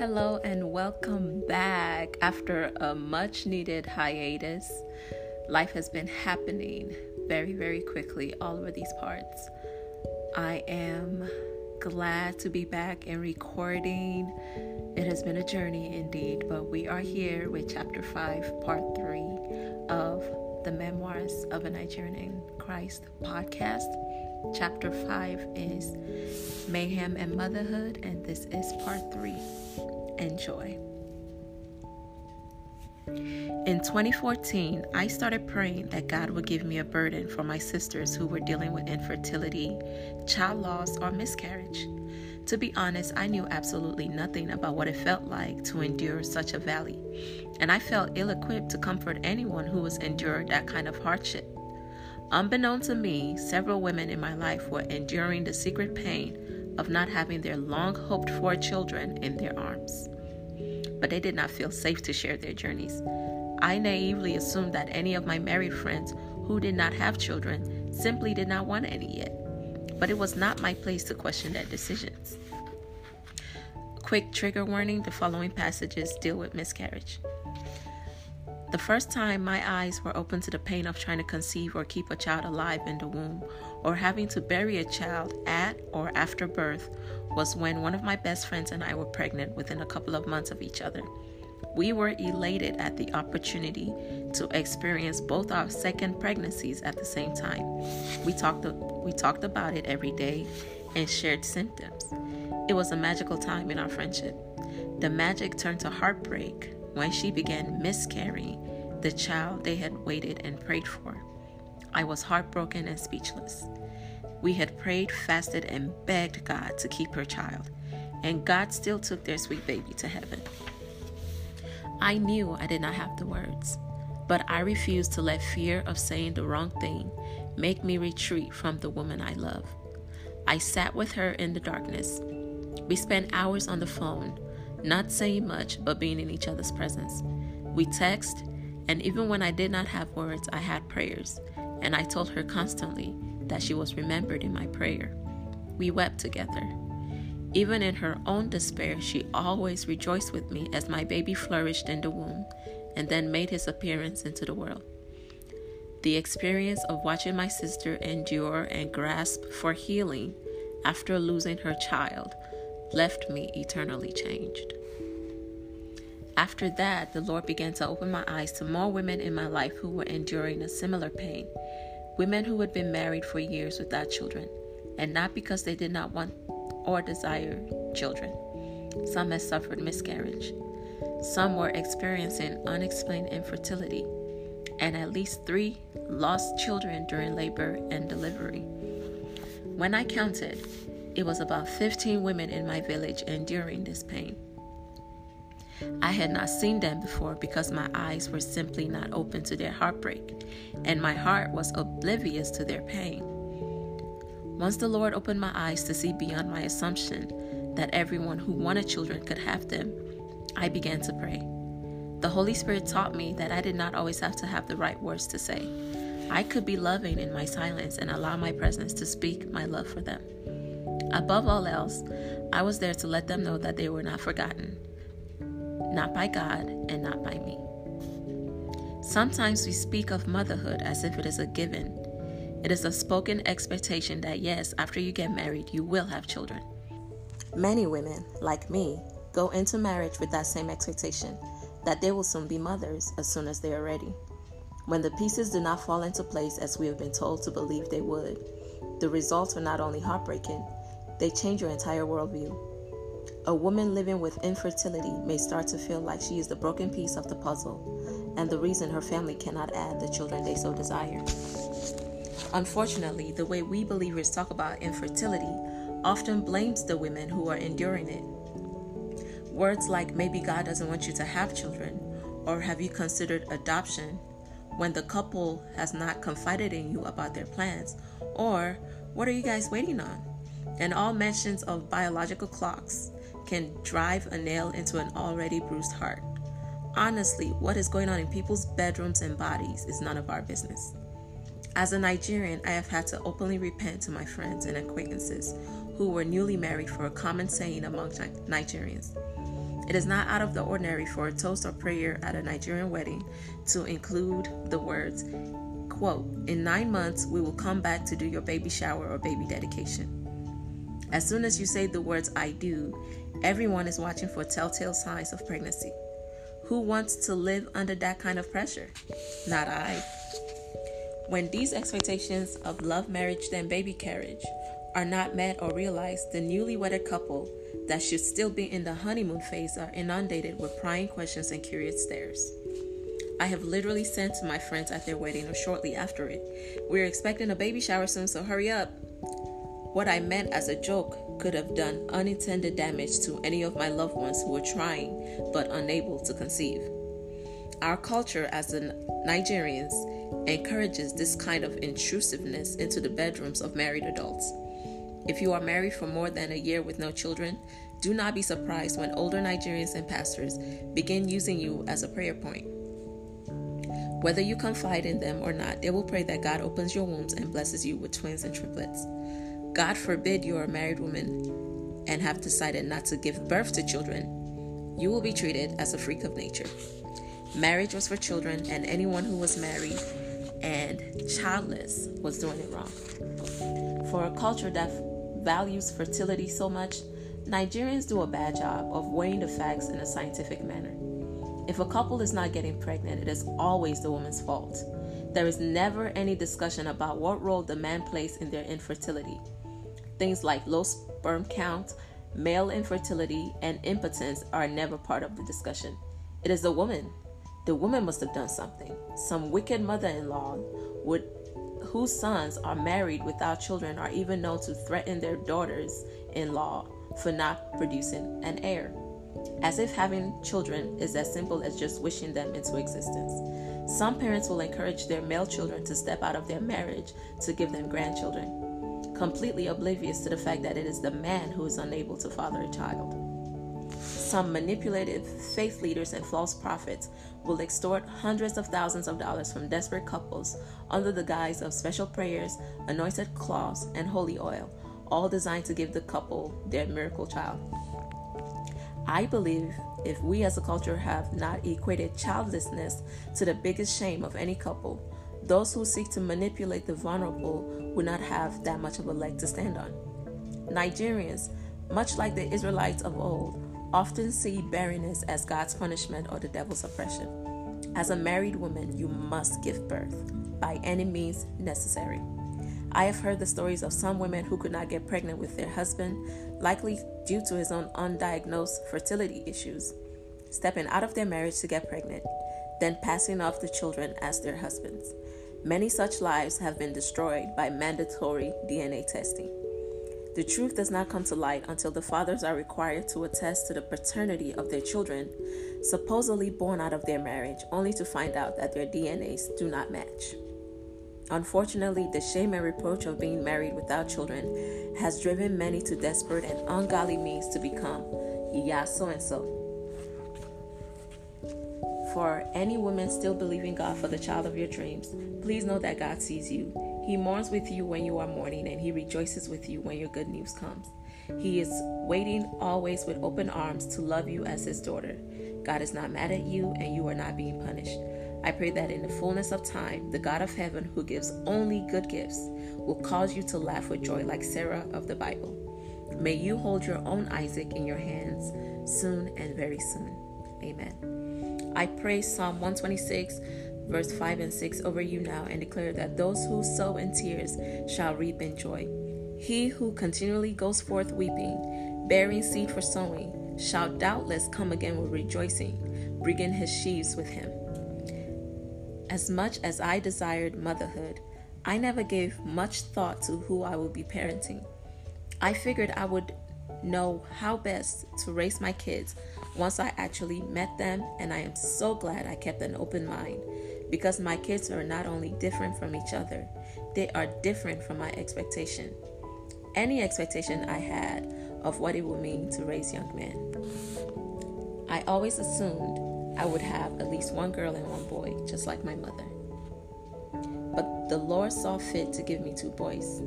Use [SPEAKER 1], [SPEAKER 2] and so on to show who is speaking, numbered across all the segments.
[SPEAKER 1] Hello and welcome back. After a much needed hiatus, life has been happening very, very quickly all over these parts. I am glad to be back and recording. It has been a journey indeed, but we are here with chapter 5, part 3 of the Memoirs of a Nigerian in Christ podcast. Chapter 5 is Mayhem and Motherhood, and this is part 3 enjoy. In 2014, I started praying that God would give me a burden for my sisters who were dealing with infertility, child loss, or miscarriage. To be honest, I knew absolutely nothing about what it felt like to endure such a valley, and I felt ill equipped to comfort anyone who was enduring that kind of hardship. Unbeknown to me, several women in my life were enduring the secret pain of not having their long hoped for children in their arms but they did not feel safe to share their journeys. I naively assumed that any of my married friends who did not have children simply did not want any yet, but it was not my place to question their decisions. Quick trigger warning the following passages deal with miscarriage. The first time my eyes were open to the pain of trying to conceive or keep a child alive in the womb, or having to bury a child at or after birth, was when one of my best friends and I were pregnant within a couple of months of each other. We were elated at the opportunity to experience both our second pregnancies at the same time. We talked we talked about it every day and shared symptoms. It was a magical time in our friendship. The magic turned to heartbreak when she began miscarrying the child they had waited and prayed for. I was heartbroken and speechless. We had prayed, fasted, and begged God to keep her child, and God still took their sweet baby to heaven. I knew I did not have the words, but I refused to let fear of saying the wrong thing make me retreat from the woman I love. I sat with her in the darkness. We spent hours on the phone, not saying much, but being in each other's presence. We text, and even when I did not have words, I had prayers, and I told her constantly that she was remembered in my prayer. We wept together. Even in her own despair, she always rejoiced with me as my baby flourished in the womb and then made his appearance into the world. The experience of watching my sister endure and grasp for healing after losing her child left me eternally changed. After that, the Lord began to open my eyes to more women in my life who were enduring a similar pain. Women who had been married for years without children, and not because they did not want or desire children. Some had suffered miscarriage. Some were experiencing unexplained infertility, and at least three lost children during labor and delivery. When I counted, it was about 15 women in my village enduring this pain. I had not seen them before because my eyes were simply not open to their heartbreak, and my heart was oblivious to their pain. Once the Lord opened my eyes to see beyond my assumption that everyone who wanted children could have them, I began to pray. The Holy Spirit taught me that I did not always have to have the right words to say. I could be loving in my silence and allow my presence to speak my love for them. Above all else, I was there to let them know that they were not forgotten, not by God and not by me. Sometimes we speak of motherhood as if it is a given. It is a spoken expectation that yes, after you get married, you will have children. Many women, like me, go into marriage with that same expectation that they will soon be mothers as soon as they are ready. When the pieces do not fall into place as we have been told to believe they would, the results are not only heartbreaking, they change your entire worldview. A woman living with infertility may start to feel like she is the broken piece of the puzzle and the reason her family cannot add the children they so desire. Unfortunately, the way we believers talk about infertility often blames the women who are enduring it. Words like maybe God doesn't want you to have children, or have you considered adoption when the couple has not confided in you about their plans, or what are you guys waiting on? And all mentions of biological clocks can drive a nail into an already bruised heart. Honestly, what is going on in people's bedrooms and bodies is none of our business. As a Nigerian, I have had to openly repent to my friends and acquaintances who were newly married for a common saying among Nigerians. It is not out of the ordinary for a toast or prayer at a Nigerian wedding to include the words, quote, in nine months we will come back to do your baby shower or baby dedication. As soon as you say the words I do, everyone is watching for telltale signs of pregnancy. Who wants to live under that kind of pressure? Not I. When these expectations of love, marriage, then baby carriage are not met or realized, the newly wedded couple that should still be in the honeymoon phase are inundated with prying questions and curious stares. I have literally sent to my friends at their wedding or shortly after it, We're expecting a baby shower soon, so hurry up. What I meant as a joke could have done unintended damage to any of my loved ones who were trying but unable to conceive. Our culture as Nigerians encourages this kind of intrusiveness into the bedrooms of married adults. If you are married for more than a year with no children, do not be surprised when older Nigerians and pastors begin using you as a prayer point. Whether you confide in them or not, they will pray that God opens your wombs and blesses you with twins and triplets. God forbid you are a married woman and have decided not to give birth to children, you will be treated as a freak of nature. Marriage was for children, and anyone who was married and childless was doing it wrong. For a culture that values fertility so much, Nigerians do a bad job of weighing the facts in a scientific manner. If a couple is not getting pregnant, it is always the woman's fault. There is never any discussion about what role the man plays in their infertility. Things like low sperm count, male infertility, and impotence are never part of the discussion. It is the woman. The woman must have done something. Some wicked mother in law would whose sons are married without children are even known to threaten their daughters in law for not producing an heir. As if having children is as simple as just wishing them into existence. Some parents will encourage their male children to step out of their marriage to give them grandchildren, completely oblivious to the fact that it is the man who is unable to father a child. Some manipulative faith leaders and false prophets will extort hundreds of thousands of dollars from desperate couples under the guise of special prayers, anointed cloths, and holy oil, all designed to give the couple their miracle child. I believe if we as a culture have not equated childlessness to the biggest shame of any couple, those who seek to manipulate the vulnerable will not have that much of a leg to stand on. Nigerians, much like the Israelites of old, often see barrenness as God's punishment or the devil's oppression. As a married woman, you must give birth by any means necessary. I have heard the stories of some women who could not get pregnant with their husband, likely due to his own undiagnosed fertility issues, stepping out of their marriage to get pregnant, then passing off the children as their husbands. Many such lives have been destroyed by mandatory DNA testing. The truth does not come to light until the fathers are required to attest to the paternity of their children, supposedly born out of their marriage, only to find out that their DNAs do not match. Unfortunately, the shame and reproach of being married without children has driven many to desperate and ungodly means to become yeah so and so. For any woman still believing God for the child of your dreams, please know that God sees you. He mourns with you when you are mourning, and He rejoices with you when your good news comes. He is waiting always with open arms to love you as His daughter. God is not mad at you, and you are not being punished. I pray that in the fullness of time, the God of heaven, who gives only good gifts, will cause you to laugh with joy like Sarah of the Bible. May you hold your own Isaac in your hands soon and very soon. Amen. I pray Psalm 126, verse 5 and 6 over you now and declare that those who sow in tears shall reap in joy. He who continually goes forth weeping, bearing seed for sowing, shall doubtless come again with rejoicing, bringing his sheaves with him. As much as I desired motherhood, I never gave much thought to who I would be parenting. I figured I would know how best to raise my kids once I actually met them, and I am so glad I kept an open mind because my kids are not only different from each other, they are different from my expectation. Any expectation I had of what it would mean to raise young men. I always assumed I would have at least one girl and one boy, just like my mother. But the Lord saw fit to give me two boys,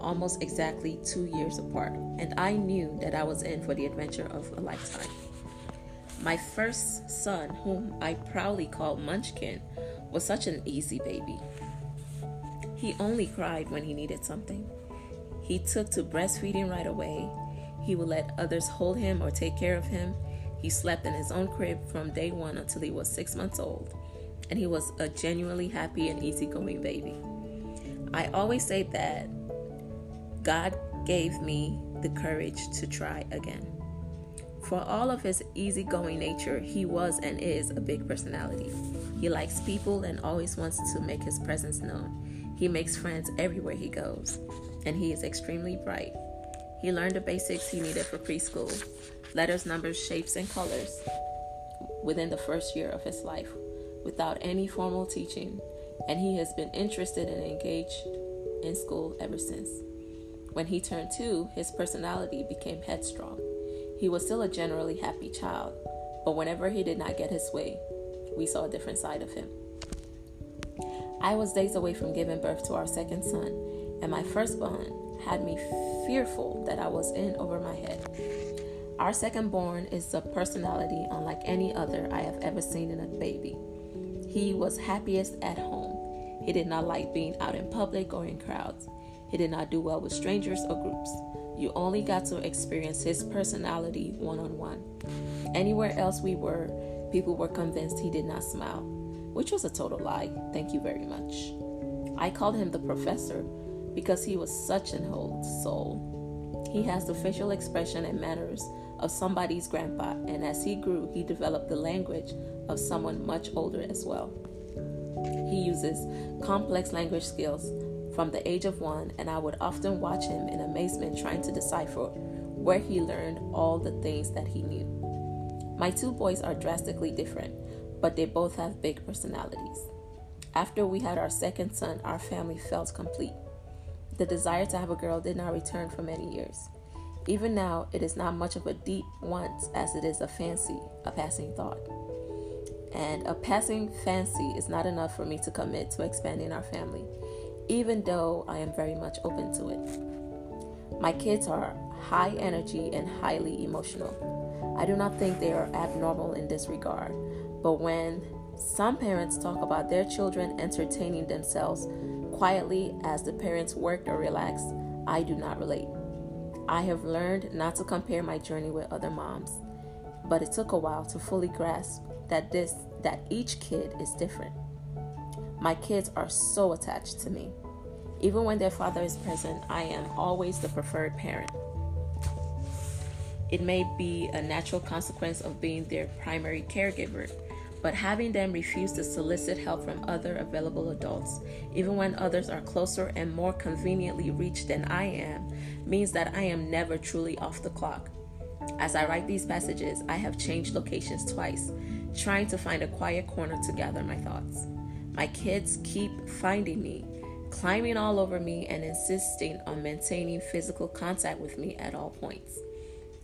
[SPEAKER 1] almost exactly two years apart, and I knew that I was in for the adventure of a lifetime. My first son, whom I proudly called Munchkin, was such an easy baby. He only cried when he needed something. He took to breastfeeding right away. He would let others hold him or take care of him. He slept in his own crib from day one until he was six months old, and he was a genuinely happy and easygoing baby. I always say that God gave me the courage to try again. For all of his easygoing nature, he was and is a big personality. He likes people and always wants to make his presence known. He makes friends everywhere he goes, and he is extremely bright. He learned the basics he needed for preschool letters, numbers, shapes, and colors within the first year of his life without any formal teaching, and he has been interested and engaged in school ever since. When he turned two, his personality became headstrong. He was still a generally happy child, but whenever he did not get his way, we saw a different side of him. I was days away from giving birth to our second son, and my firstborn had me fearful that I was in over my head. Our second born is a personality unlike any other I have ever seen in a baby. He was happiest at home. He did not like being out in public or in crowds. He did not do well with strangers or groups. You only got to experience his personality one on one. Anywhere else we were, people were convinced he did not smile, which was a total lie. Thank you very much. I called him the professor because he was such an old soul. He has the facial expression and manners of somebody's grandpa, and as he grew, he developed the language of someone much older as well. He uses complex language skills from the age of one, and I would often watch him in amazement trying to decipher where he learned all the things that he knew. My two boys are drastically different, but they both have big personalities. After we had our second son, our family felt complete. The desire to have a girl did not return for many years. Even now, it is not much of a deep want as it is a fancy, a passing thought. And a passing fancy is not enough for me to commit to expanding our family even though I am very much open to it. My kids are high energy and highly emotional. I do not think they are abnormal in this regard, but when some parents talk about their children entertaining themselves quietly as the parents worked or relaxed, I do not relate. I have learned not to compare my journey with other moms, but it took a while to fully grasp that this that each kid is different. My kids are so attached to me. Even when their father is present, I am always the preferred parent. It may be a natural consequence of being their primary caregiver, but having them refuse to solicit help from other available adults, even when others are closer and more conveniently reached than I am, means that I am never truly off the clock. As I write these passages, I have changed locations twice, trying to find a quiet corner to gather my thoughts. My kids keep finding me, climbing all over me, and insisting on maintaining physical contact with me at all points.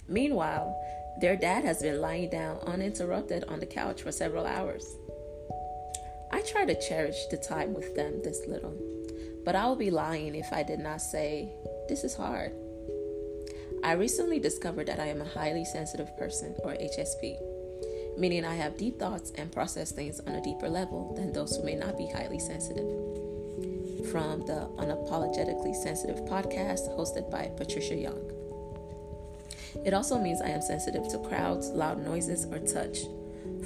[SPEAKER 1] Meanwhile, their dad has been lying down uninterrupted on the couch for several hours. I try to cherish the time with them this little, but I would be lying if I did not say, This is hard. I recently discovered that I am a highly sensitive person, or HSP meaning I have deep thoughts and process things on a deeper level than those who may not be highly sensitive. From the Unapologetically Sensitive podcast hosted by Patricia Young. It also means I am sensitive to crowds, loud noises, or touch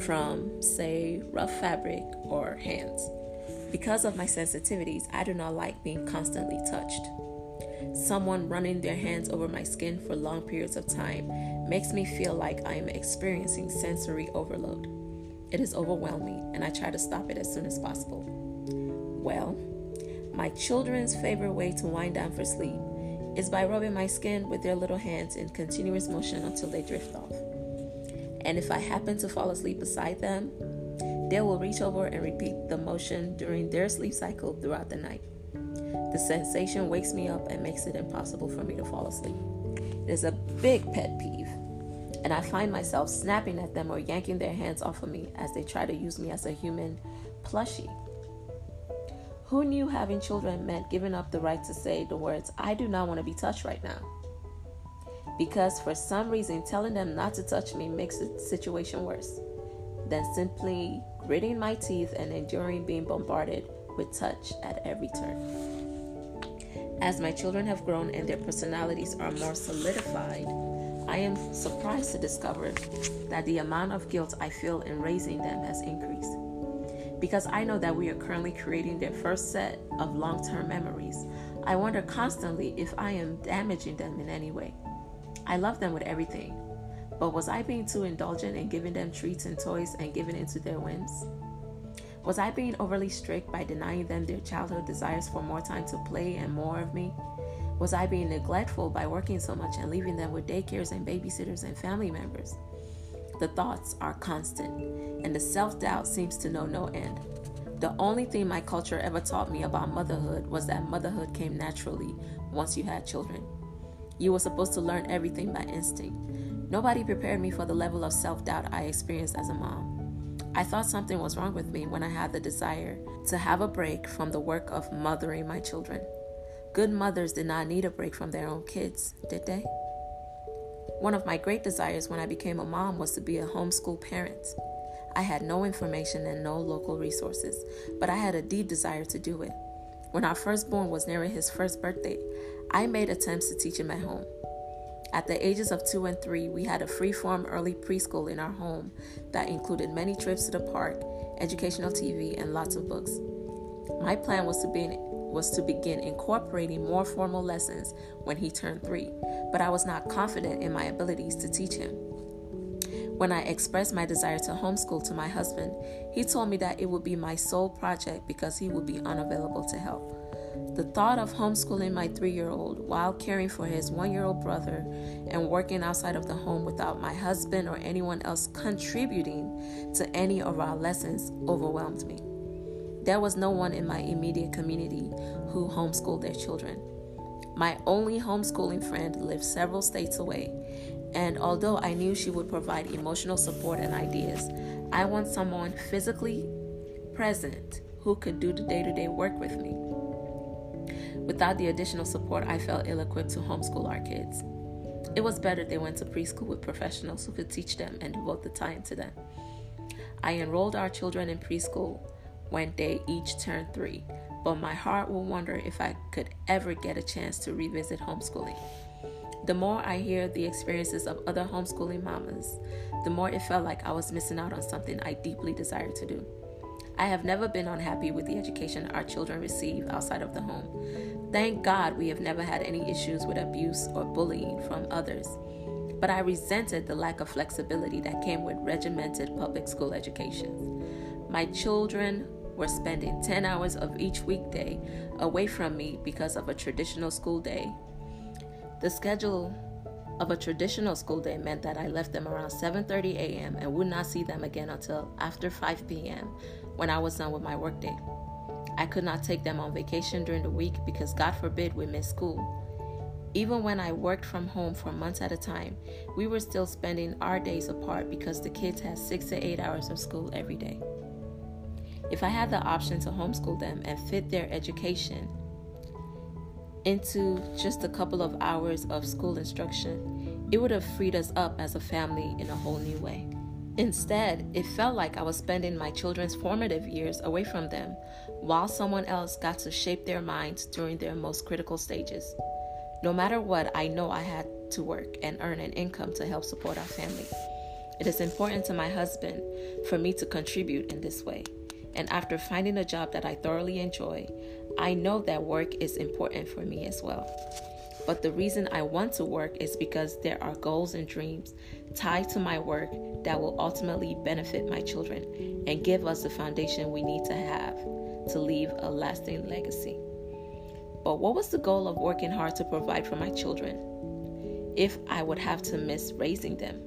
[SPEAKER 1] from, say, rough fabric or hands. Because of my sensitivities, I do not like being constantly touched. Someone running their hands over my skin for long periods of time makes me feel like I am experiencing sensory overload. It is overwhelming, and I try to stop it as soon as possible. Well, my children's favorite way to wind down for sleep is by rubbing my skin with their little hands in continuous motion until they drift off. And if I happen to fall asleep beside them, they will reach over and repeat the motion during their sleep cycle throughout the night. The sensation wakes me up and makes it impossible for me to fall asleep. It is a big pet peeve, and I find myself snapping at them or yanking their hands off of me as they try to use me as a human plushie. Who knew having children meant giving up the right to say the words, I do not want to be touched right now? because for some reason telling them not to touch me makes the situation worse than simply gritting my teeth and enduring being bombarded with touch at every turn. As my children have grown and their personalities are more solidified, I am surprised to discover that the amount of guilt I feel in raising them has increased. Because I know that we are currently creating their first set of long term memories, I wonder constantly if I am damaging them in any way. I love them with everything, but was I being too indulgent in giving them treats and toys and giving into their whims? Was I being overly strict by denying them their childhood desires for more time to play and more of me? Was I being neglectful by working so much and leaving them with daycares and babysitters and family members? The thoughts are constant, and the self doubt seems to know no end. The only thing my culture ever taught me about motherhood was that motherhood came naturally once you had children. You were supposed to learn everything by instinct. Nobody prepared me for the level of self doubt I experienced as a mom. I thought something was wrong with me when I had the desire to have a break from the work of mothering my children. Good mothers did not need a break from their own kids, did they? One of my great desires when I became a mom was to be a homeschool parent. I had no information and no local resources, but I had a deep desire to do it. When our firstborn was nearing his first birthday, I made attempts to teach him at home. At the ages of two and three, we had a free-form early preschool in our home that included many trips to the park, educational TV, and lots of books. My plan was to be in, was to begin incorporating more formal lessons when he turned three, but I was not confident in my abilities to teach him. When I expressed my desire to homeschool to my husband, he told me that it would be my sole project because he would be unavailable to help. The thought of homeschooling my three year old while caring for his one year old brother and working outside of the home without my husband or anyone else contributing to any of our lessons overwhelmed me. There was no one in my immediate community who homeschooled their children. My only homeschooling friend lived several states away, and although I knew she would provide emotional support and ideas, I want someone physically present who could do the day to day work with me. Without the additional support, I felt ill equipped to homeschool our kids. It was better they went to preschool with professionals who could teach them and devote the time to them. I enrolled our children in preschool when they each turned three, but my heart will wonder if I could ever get a chance to revisit homeschooling. The more I hear the experiences of other homeschooling mamas, the more it felt like I was missing out on something I deeply desired to do. I have never been unhappy with the education our children receive outside of the home. Thank God we have never had any issues with abuse or bullying from others. But I resented the lack of flexibility that came with regimented public school education. My children were spending 10 hours of each weekday away from me because of a traditional school day. The schedule of a traditional school day meant that I left them around 7:30 a.m. and would not see them again until after 5 p.m when I was done with my workday. I could not take them on vacation during the week because God forbid we miss school. Even when I worked from home for months at a time, we were still spending our days apart because the kids had six to eight hours of school every day. If I had the option to homeschool them and fit their education into just a couple of hours of school instruction, it would have freed us up as a family in a whole new way. Instead, it felt like I was spending my children's formative years away from them, while someone else got to shape their minds during their most critical stages. No matter what, I know I had to work and earn an income to help support our family. It is important to my husband for me to contribute in this way. And after finding a job that I thoroughly enjoy, I know that work is important for me as well. But the reason I want to work is because there are goals and dreams tied to my work that will ultimately benefit my children and give us the foundation we need to have to leave a lasting legacy. But what was the goal of working hard to provide for my children if I would have to miss raising them?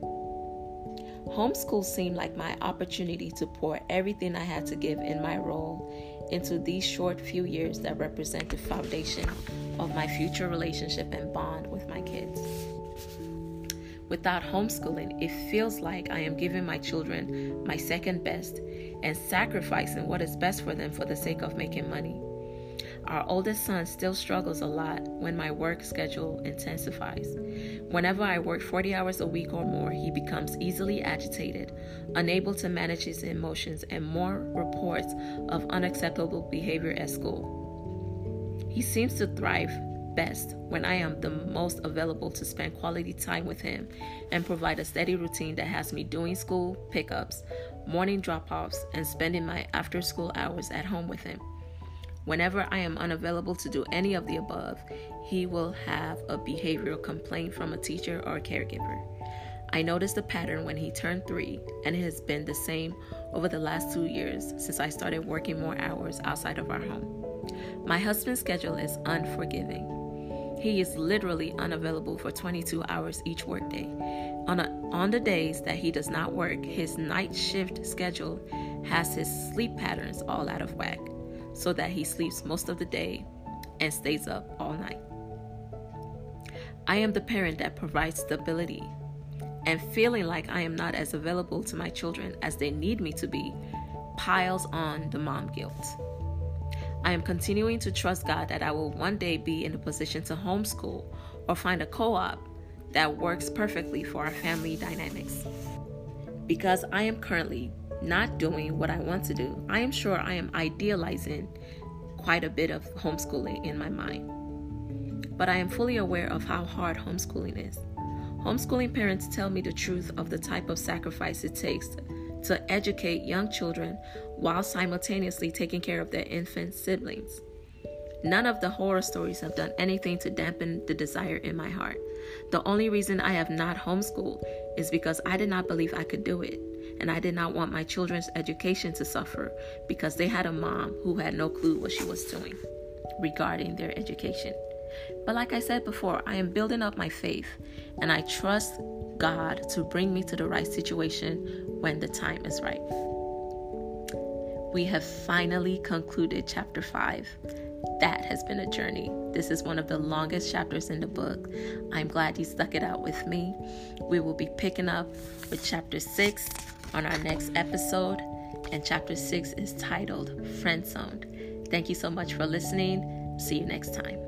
[SPEAKER 1] Homeschool seemed like my opportunity to pour everything I had to give in my role into these short few years that represent the foundation of my future relationship and bond with my kids. Without homeschooling, it feels like I am giving my children my second best and sacrificing what is best for them for the sake of making money. Our oldest son still struggles a lot when my work schedule intensifies. Whenever I work 40 hours a week or more, he becomes easily agitated, unable to manage his emotions, and more reports of unacceptable behavior at school. He seems to thrive best when I am the most available to spend quality time with him and provide a steady routine that has me doing school pickups, morning drop offs, and spending my after school hours at home with him. Whenever I am unavailable to do any of the above, he will have a behavioral complaint from a teacher or a caregiver. I noticed a pattern when he turned three, and it has been the same over the last two years since I started working more hours outside of our home. My husband's schedule is unforgiving. He is literally unavailable for 22 hours each workday. On, a, on the days that he does not work, his night shift schedule has his sleep patterns all out of whack, so that he sleeps most of the day and stays up all night. I am the parent that provides stability, and feeling like I am not as available to my children as they need me to be piles on the mom guilt. I am continuing to trust God that I will one day be in a position to homeschool or find a co op that works perfectly for our family dynamics. Because I am currently not doing what I want to do, I am sure I am idealizing quite a bit of homeschooling in my mind. But I am fully aware of how hard homeschooling is. Homeschooling parents tell me the truth of the type of sacrifice it takes to educate young children while simultaneously taking care of their infant siblings. None of the horror stories have done anything to dampen the desire in my heart. The only reason I have not homeschooled is because I did not believe I could do it, and I did not want my children's education to suffer because they had a mom who had no clue what she was doing regarding their education. But like I said before, I am building up my faith, and I trust God to bring me to the right situation when the time is right. We have finally concluded chapter 5. That has been a journey. This is one of the longest chapters in the book. I'm glad you stuck it out with me. We will be picking up with chapter 6 on our next episode, and chapter 6 is titled Friend Zoned. Thank you so much for listening. See you next time.